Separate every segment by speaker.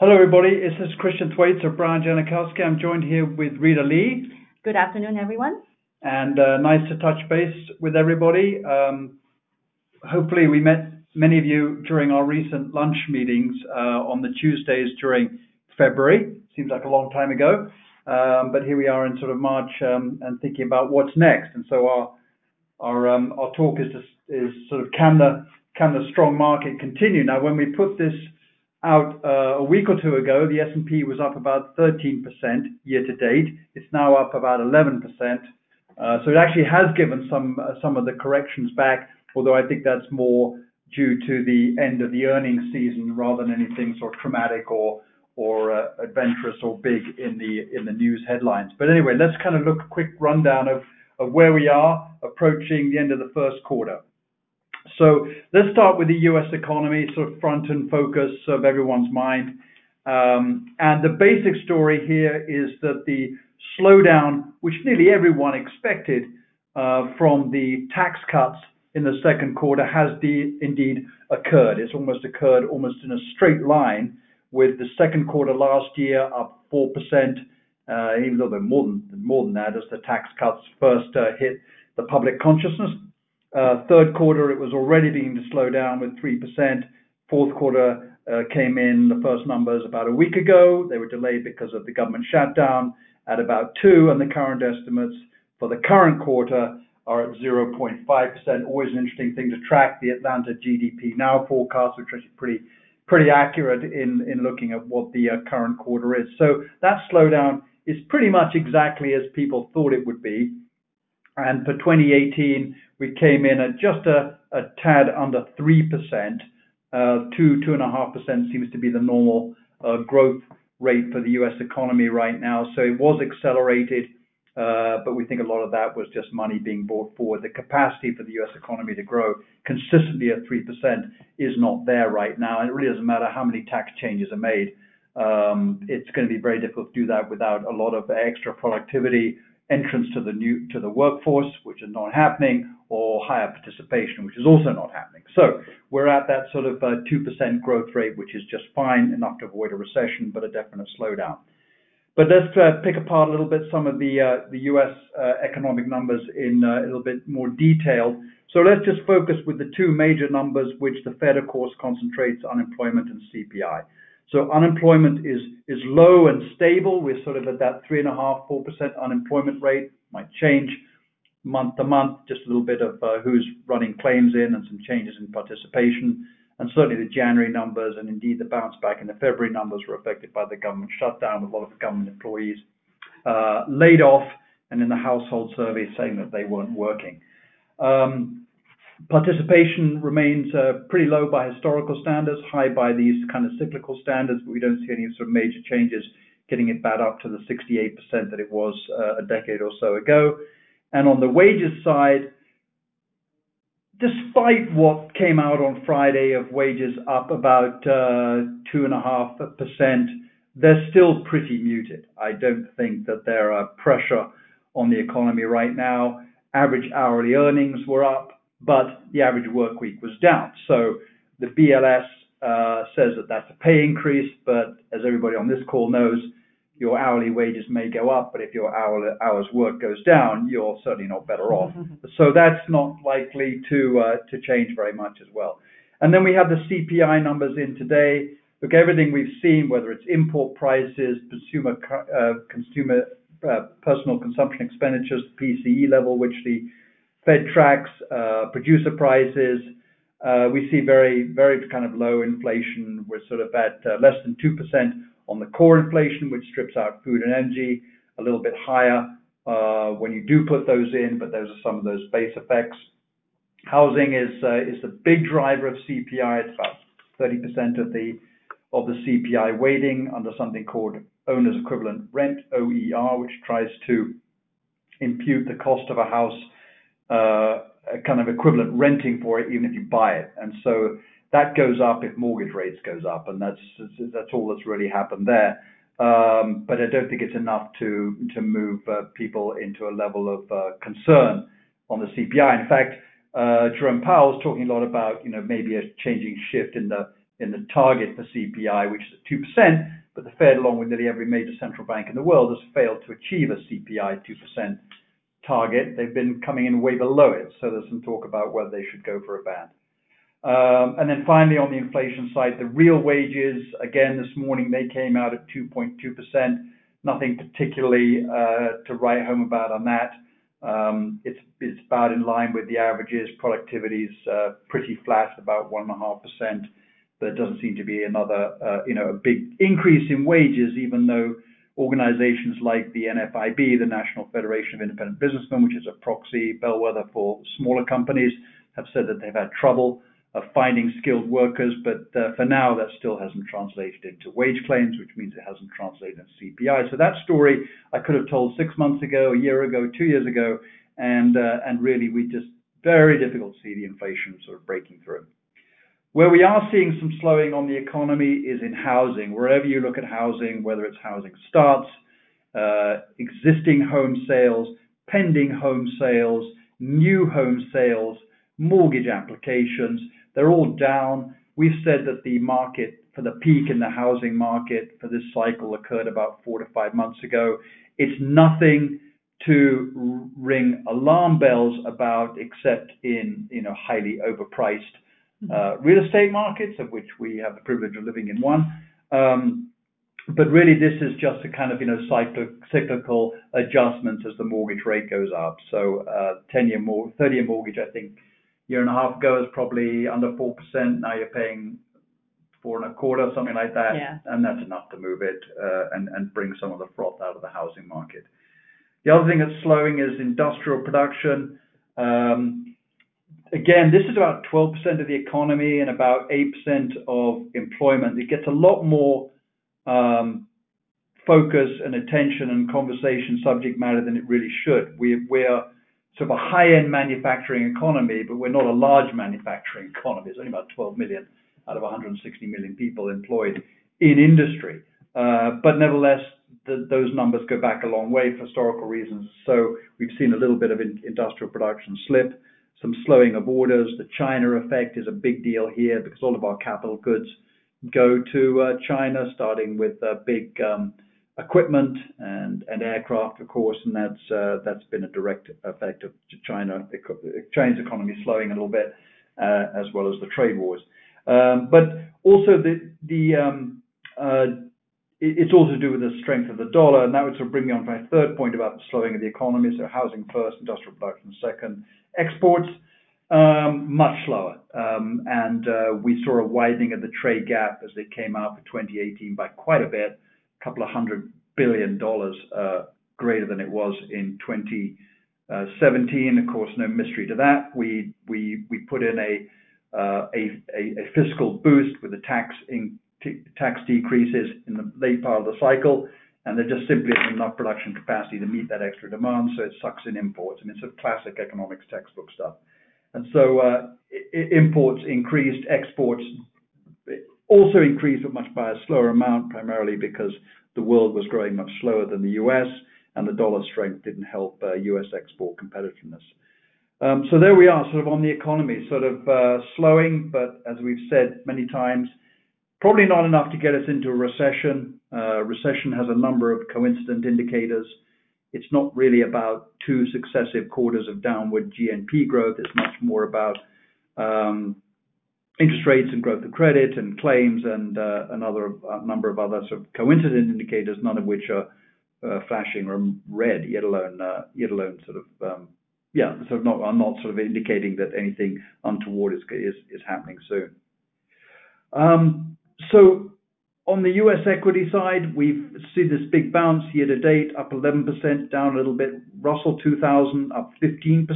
Speaker 1: Hello, everybody. This is Christian Thwaites of Brouwer & Janachowski. I'm joined here with Rita Lee.
Speaker 2: Good afternoon, everyone.
Speaker 1: And uh, nice to touch base with everybody. Um, hopefully, we met many of you during our recent lunch meetings uh, on the Tuesdays during February. Seems like a long time ago. Um, but here we are in sort of March, um, and thinking about what's next. And so our our um, our talk is sort of can the can the strong market continue? Now, when we put this out uh, a week or two ago, the S&P was up about 13% year to date. It's now up about 11%. Uh, so it actually has given some uh, some of the corrections back, although I think that's more due to the end of the earnings season rather than anything sort of traumatic or adventurous or big in the in the news headlines. But anyway, let's kind of look a quick rundown of where we are approaching the end of the first quarter. So let's start with the U.S. economy, sort of front and focus of everyone's mind. Um and the basic story here is that the slowdown, which nearly everyone expected, uh, from the tax cuts in the second quarter has indeed occurred. It's almost occurred almost in a straight line with the second quarter last year up 4%, uh, even a little bit more than more than that as the tax cuts first uh, hit the public consciousness. Uh, third quarter, it was already beginning to slow down with 3%. Fourth quarter uh, came in, the first numbers about a week ago. They were delayed because of the government shutdown at about 2, and the current estimates for the current quarter are at 0.5%. Always an interesting thing to track the Atlanta GDP Now forecast, which is pretty pretty accurate in looking at what the uh, current quarter is. So that slowdown is pretty much exactly as people thought it would be. And for 2018, we came in at just a tad under 3%. Uh, two, two and a half percent seems to be the normal uh, growth rate for the U.S. economy right now. So it was accelerated, uh, but we think a lot of that was just money being brought forward. The capacity for the U.S. economy to grow consistently at 3% is not there right now. It really doesn't matter how many tax changes are made. Um, it's gonna be very difficult to do that without a lot of extra productivity, entrance to the new to the workforce, which is not happening, or higher participation, which is also not happening. So we're at that sort of 2% growth rate, which is just fine enough to avoid a recession, but a definite slowdown. But let's uh, pick apart a little bit some of the uh, the U.S. economic numbers in a little bit more detail. So let's just focus with the two major numbers which the Fed, of course, concentrates unemployment and CPI. So unemployment is is low and stable. We're sort of at that 3.5%-4% unemployment rate. Might change month to month, just a little bit of uh, who's running claims in and some changes in participation. And certainly the January numbers and indeed the bounce back in the February numbers were affected by the government shutdown, with a lot of government employees uh, laid off and in the household survey saying that they weren't working. Um, Participation remains uh, pretty low by historical standards, high by these kind of cyclical standards, but we don't see any sort of major changes getting it back up to the 68% that it was uh, a decade or so ago. And on the wages side, despite what came out on Friday of wages up about uh, 2.5%, they're still pretty muted. I don't think that there are pressure on the economy right now. Average hourly earnings were up, but the average work week was down. So the BLS uh, says that that's a pay increase, but as everybody on this call knows, your hourly wages may go up, but if your hours worked goes down, you're certainly not better off. So that's not likely uh, to change very much as well. And then we have the CPI numbers in today. Look, everything we've seen, whether it's import prices, consumer uh, personal consumption expenditures, PCE level, which the Fed tracks, uh, producer prices, uh, we see very very kind of low inflation. We're sort of at uh, less than 2% on the core inflation, which strips out food and energy, a little bit higher when you do put those in, but those are some of those base effects. Housing is is the big driver of CPI. It's about 30% of the of the CPI weighting under something called Owner's Equivalent Rent, OER, which tries to impute the cost of a house, Uh, kind of equivalent renting for it, even if you buy it. And so that goes up if mortgage rates goes up, and that's all that's really happened there. Um, but I don't think it's enough to move uh, people into a level of uh, concern on the CPI. In fact, Jerome Powell is talking a lot about, you know, maybe a changing shift in in the target for CPI, which is at 2%, but the Fed, along with nearly every major central bank in the world, has failed to achieve a CPI 2% target. They've been coming in way below it, so there's some talk about whether they should go for a ban. Um, and then finally, on the inflation side, the real wages, again, this morning, they came out at 2.2%. Nothing particularly uh, to write home about on that. Um, it's about in line with the averages. Productivity is uh, pretty flat, about 1.5%. There doesn't seem to be another, uh, you know, a big increase in wages, even though organizations like the NFIB, the National Federation of Independent Businessmen, which is a proxy bellwether for smaller companies, have said that they've had trouble uh, finding skilled workers. But uh, for now, that still hasn't translated into wage claims, which means it hasn't translated into CPI. So that story I could have told six months ago, a year ago, two years ago, and uh, really, we just very difficult to see the inflation sort of breaking through. Where we are seeing some slowing on the economy is in housing. Wherever you look at housing, whether it's housing starts, uh, existing home sales, pending home sales, new home sales, mortgage applications, they're all down. We've said that the market, for the peak in the housing market for this cycle occurred about four to five months ago. It's nothing to ring alarm bells about, except in, you know, highly overpriced Uh, real estate markets, of which we have the privilege of living in one. Um, but really, this is just a kind of, you know, cyclical adjustment as the mortgage rate goes up. So, uh, 10-year 30-year mortgage, I think a year and a half ago, was probably under 4%. Now you're paying 4.25%, something like that.
Speaker 2: Yeah.
Speaker 1: That's enough to move it uh, and bring some of the froth out of the housing market. The other thing that's slowing is industrial production. Um, Again, this is about 12% of the economy and about 8% of employment. It gets a lot more um, focus and attention and conversation subject matter than it really should. We're sort of a high-end manufacturing economy, but we're not a large manufacturing economy. There's only about 12 million out of 160 million people employed in industry. Uh, but nevertheless, those numbers go back a long way for historical reasons. So we've seen a little bit of industrial production slip, some slowing of orders. The China effect is a big deal here because all of our capital goods go to uh, China, starting with uh, big um, equipment and aircraft, of course, and that's uh, that's been a direct effect of China. the China's economy slowing a little bit, as well as the trade wars. Um, but also, um uh it's also to do with the strength of the dollar, and that would sort of bring me on to my third point about the slowing of the economy. So housing first, industrial production second. Exports, um, much slower. Um, and uh, we saw a widening of the trade gap as it came out for 2018 by quite a bit, $200 billion uh, greater than it was in 2017. Of course, no mystery to that. We we we put in a uh a fiscal boost with the tax in tax decreases in the late part of the cycle, and there just simply isn't enough production capacity to meet that extra demand, so it sucks in imports. I mean, it's classic economics textbook stuff. And so, uh, imports increased, exports also increased, but much by a slower amount, primarily because the world was growing much slower than the U.S., and the dollar strength didn't help uh, U.S. export competitiveness. Um, so there we are, sort of on the economy, sort of uh, slowing, but as we've said many times, probably not enough to get us into a recession. Uh, recession has a number of coincident indicators. It's not really about two successive quarters of downward GNP growth. It's much more about um, interest rates and growth of credit and claims and uh, another number of other sort of coincident indicators, none of which are uh, flashing red, yet alone sort of um, yeah, sort of not are not sort of indicating that anything untoward is happening soon. Um, So on the U.S. equity side, we've seen this big bounce year to date, up 11%, down a little bit. Russell 2000, up 15%.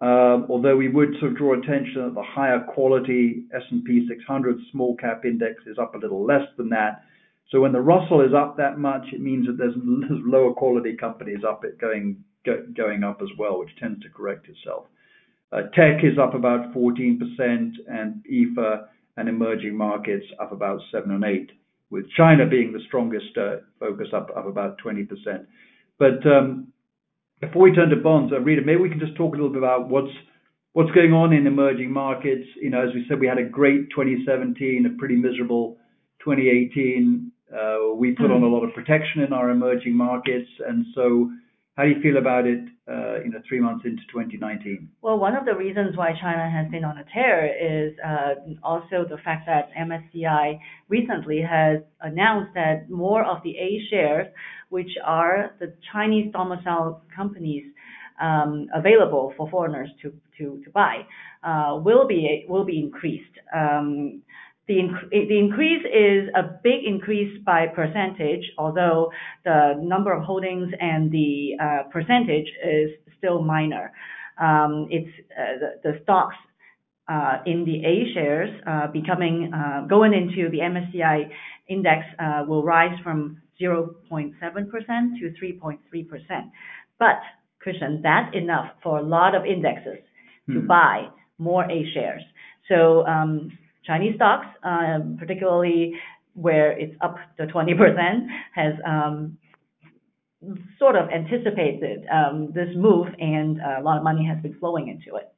Speaker 1: Uh, although we would sort of draw attention that the higher quality S&P 600 small cap index is up a little less than that. So when the Russell is up that much, it means that there's lower quality companies up it going up as well, which tends to correct itself. Uh, tech is up about 14%, and EAFE and emerging markets up about 7 and 8, with China being the strongest uh, focus, up about 20%. But um, before we turn to bonds, uh, Rita, maybe we can just talk a little bit about what's what's going on in emerging markets. You know, as we said, we had a great 2017, a pretty miserable 2018. Uh, we put on a lot of protection in our emerging markets. How do you feel about it, uh, you know, three months into 2019?
Speaker 2: Well, one of the reasons why China has been on a tear is uh, also the fact that MSCI recently has announced that more of the A shares, which are the Chinese domiciled companies, um, available for foreigners to buy, uh, will be increased. Um, The increase is a big increase by percentage, although the number of holdings and the uh, percentage is still minor. Um, it's uh, the stocks uh, in the A shares becoming going into the MSCI index will rise from 0.7% to 3.3%. But Christian, that's enough for a lot of indexes to hmm. buy more A shares. Um, Chinese stocks, um, particularly where it's up to 20%, has um, sort of anticipated um, this move and uh, a lot of money has been flowing into it.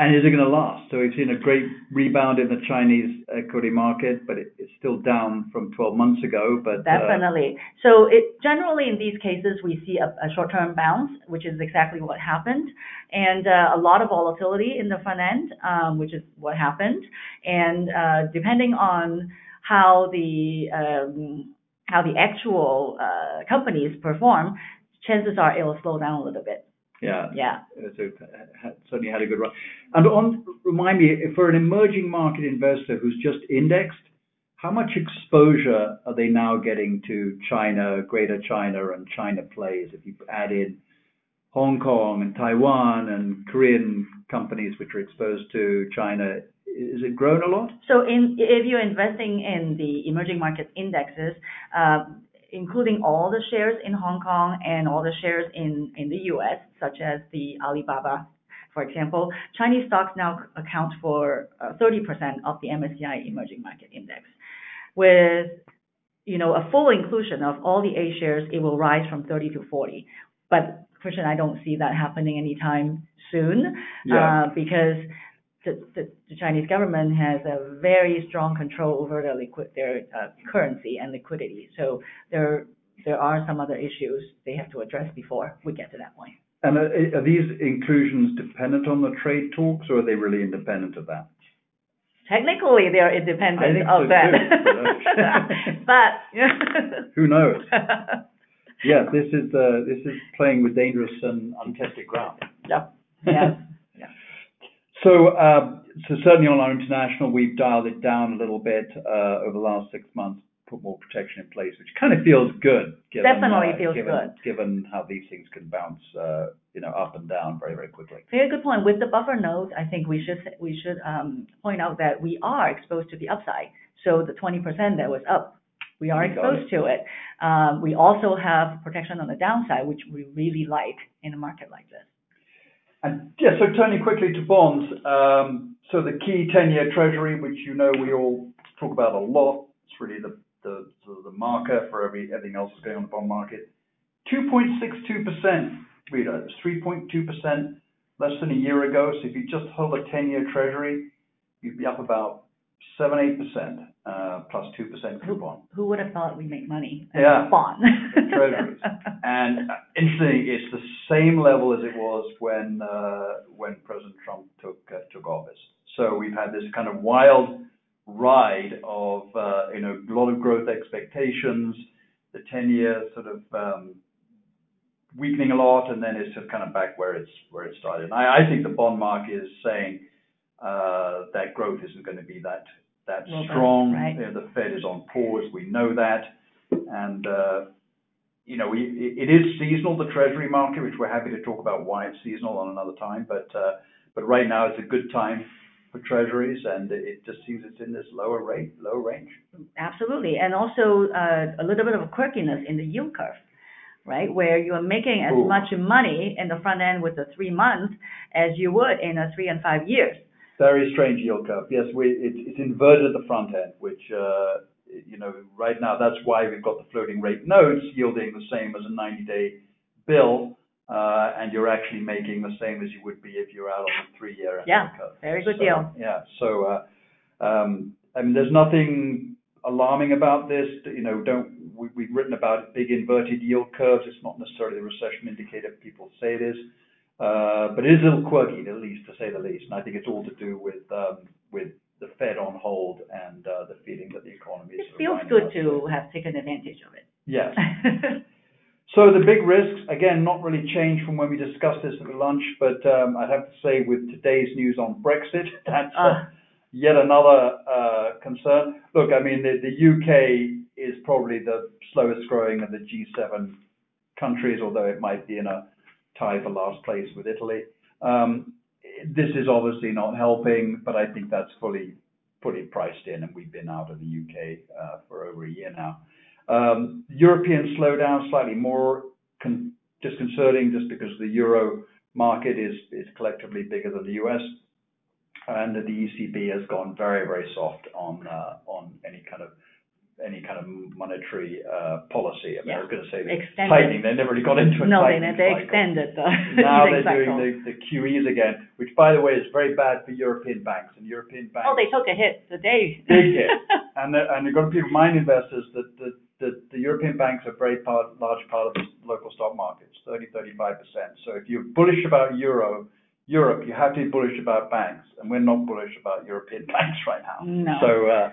Speaker 1: And is it gonna last? So we've seen a great rebound in the Chinese equity market, but it's still down from 12 months ago.
Speaker 2: But uh, definitely. So it generally, in these cases, we see a short-term bounce, which is exactly what happened, and uh, a lot of volatility in the front end, um, which is what happened. And uh, depending on how the um, actual uh, companies perform, chances are it will slow down a little bit.
Speaker 1: Yeah.
Speaker 2: Yeah.
Speaker 1: Uh, so uh, certainly had a good run. And on, remind me, for an emerging market investor who's just indexed, how much exposure are they now getting to China, Greater China and China plays? If you add in Hong Kong and Taiwan and Korean companies which are exposed to China, is it grown a lot?
Speaker 2: So if you're investing in the emerging market indexes, uh, including all the shares in Hong Kong and all the shares in the U.S., such as the Alibaba, for example, Chinese stocks now account for uh, 30% of the MSCI Emerging Market Index. With, you know, a full inclusion of all the A shares, it will rise from 30 to 40. But Christian, I don't see that happening anytime soon.
Speaker 1: Yeah.
Speaker 2: Uh, because the Chinese government has a very strong control over their uh, currency and liquidity. So there there are some other issues they have to address before we get to that point.
Speaker 1: And are these inclusions dependent on the trade talks, or are they really independent of that?
Speaker 2: Technically, they are independent of that.
Speaker 1: So too. Who knows? Yeah, uh, this is playing with dangerous and untested ground.
Speaker 2: Yep. Yeah.
Speaker 1: Yeah. Certainly on our international, we've dialed it down a little bit uh over the last six months, put more protection in place, which kind of feels good given.
Speaker 2: Definitely feels good.
Speaker 1: Given how these things can bounce, uh you know, up and down very, very quickly.
Speaker 2: Very good point. With the buffer note, I think we should we should um point out that we are exposed to the upside. So the 20% that was up, we are exposed to it. We also have protection on the downside, which we really like in a market like this.
Speaker 1: And yeah, so turning quickly to bonds. Um, so the key 10-year Treasury, which you know we all talk about a lot, it's really the sort of the marker for everything else that's going on in the bond market. 2.62%, Rita. It was 3.2% less than a year ago. So if you just hold a 10-year Treasury, you'd be up about 7%-8%, uh, plus 2% coupon.
Speaker 2: Who would have thought we'd make money?
Speaker 1: Yeah.
Speaker 2: in bonds?
Speaker 1: Treasuries. Uh, interestingly, it's the same level as it was when uh, when President Trump took uh, took office. So we've had this kind of wild ride of, you know, a lot of growth expectations, the 10-year sort of um, weakening a lot, and then it's just kind of back where it's, where it started. I think the bond market is saying Uh, that growth isn't gonna be that strong.
Speaker 2: Right.
Speaker 1: You know, the Fed is on pause. We know that. And uh you know, it is seasonal, the Treasury market, which we're happy to talk about why it's seasonal on another time. But uh, right now it's a good time for Treasuries, and it just seems it's in this lower rate, low range.
Speaker 2: Absolutely. And also, uh, a little bit of a quirkiness in the yield curve, right? Where you are making as much money in the front end with the three months as you would in a three and five years.
Speaker 1: Very strange yield curve. Yes, it's inverted at the front end, which, uh, you know, right now that's why we've got the floating rate notes yielding the same as a 90-day bill. Uh, and you're actually making the same as you would be if you're out on the three-year
Speaker 2: Yeah.
Speaker 1: curve.
Speaker 2: Very good deal.
Speaker 1: Yeah. So, uh, um, I mean, there's nothing alarming about this. You know, we've written about big inverted yield curves. It's not necessarily a recession indicator people say it is, Uh, but it is a little quirky, at least, to say the least. And I think it's all to do with um, the Fed on hold and uh, the feeling that the economy is-
Speaker 2: It feels good to have taken advantage of it.
Speaker 1: Yes. So the big risks, again, not really changed from when we discussed this at the lunch, but um, I'd have to say with today's news on Brexit, that's ah. yet another uh, concern. Look, I mean, the U.K. is probably the slowest growing of the G7 countries, although it might be in a tie for last place with Italy. Um, this is obviously not helping, but I think that's fully priced in, and we've been out of the U.K. Uh, for over a year now. Um, European slowdown, slightly more disconcerting, just because the Euro market is collectively bigger than the U.S., and the ECB has gone very, very soft on uh, any kind of monetary uh, policy.
Speaker 2: Yeah.
Speaker 1: I was gonna say-
Speaker 2: Extended.
Speaker 1: Tightening. They never really got into a tightening cycle.
Speaker 2: No, they extended the
Speaker 1: Now
Speaker 2: cycle.
Speaker 1: they're doing the QEs again, which, by the way, is very bad for European banks. And European banks-
Speaker 2: Oh, they took a hit today.
Speaker 1: Big hit. And you've got to remind investors that the European banks are a very large part of the local stock markets, 30%-35%. So if you're bullish about Europe, you have to be bullish about banks, and we're not bullish about European banks right now.
Speaker 2: Uh,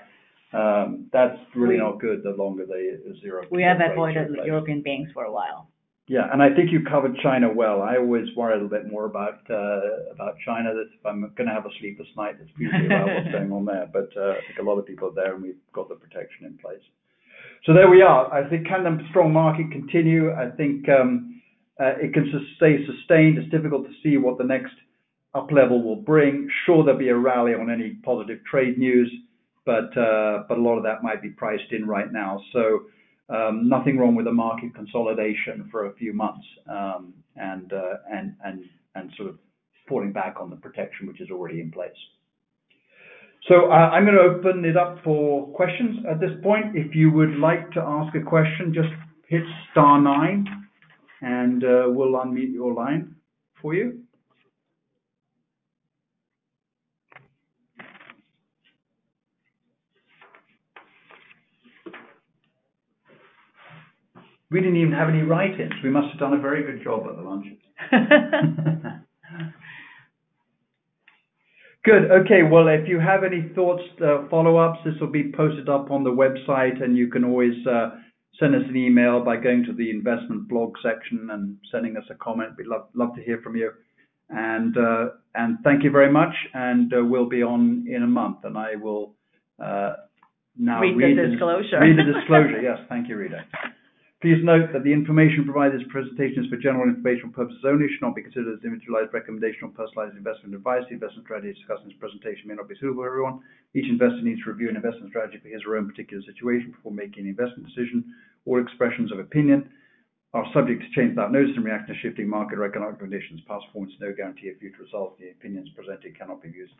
Speaker 1: No. That's really not good, the longer the zero-
Speaker 2: We have avoided European banks for a while.
Speaker 1: Yeah, and I think you covered China well. I always worry a little bit more about uh about China, that if I'm gonna have a sleepless night, it's usually about what's going on there. But uh, I think a lot of people are there, and we've got the protection in place. So there we are. I think, can the strong market continue? I think um, uh, it can stay sustained. It's difficult to see what the next up level will bring. Sure, there'll be a rally on any positive trade news, Uh, but a lot of that might be priced in right now. So um, nothing wrong with the market consolidation for a few months, um, uh, and sort of falling back on the protection, which is already in place. So, uh, I'm gonna open it up for questions at this point. If you would like to ask a question, just hit star nine, and we'll unmute your line for you. We didn't even have any write-ins. We must have done a very good job at the lunch. Good. Okay, well, if you have any thoughts, uh, follow-ups, this will be posted up on the website, and you can always uh, send us an email by going to the investment blog section and sending us a comment. We'd love to hear from you. Uh, and thank you very much, and we'll be on in a month, and I will now read-
Speaker 2: Read the disclosure.
Speaker 1: Read the disclosure. Yes. Thank you, Rita. Please note that the information provided in this presentation is for general informational purposes only, It should not be considered as individualized recommendation or personalized investment advice. The investment strategy discussed in this presentation may not be suitable for everyone. Each investor needs to review an investment strategy for his or her own particular situation before making an investment decision. All expressions of opinion are subject to change without notice and react to shifting market or economic conditions. Past performance is no guarantee of future results. The opinions presented cannot be used-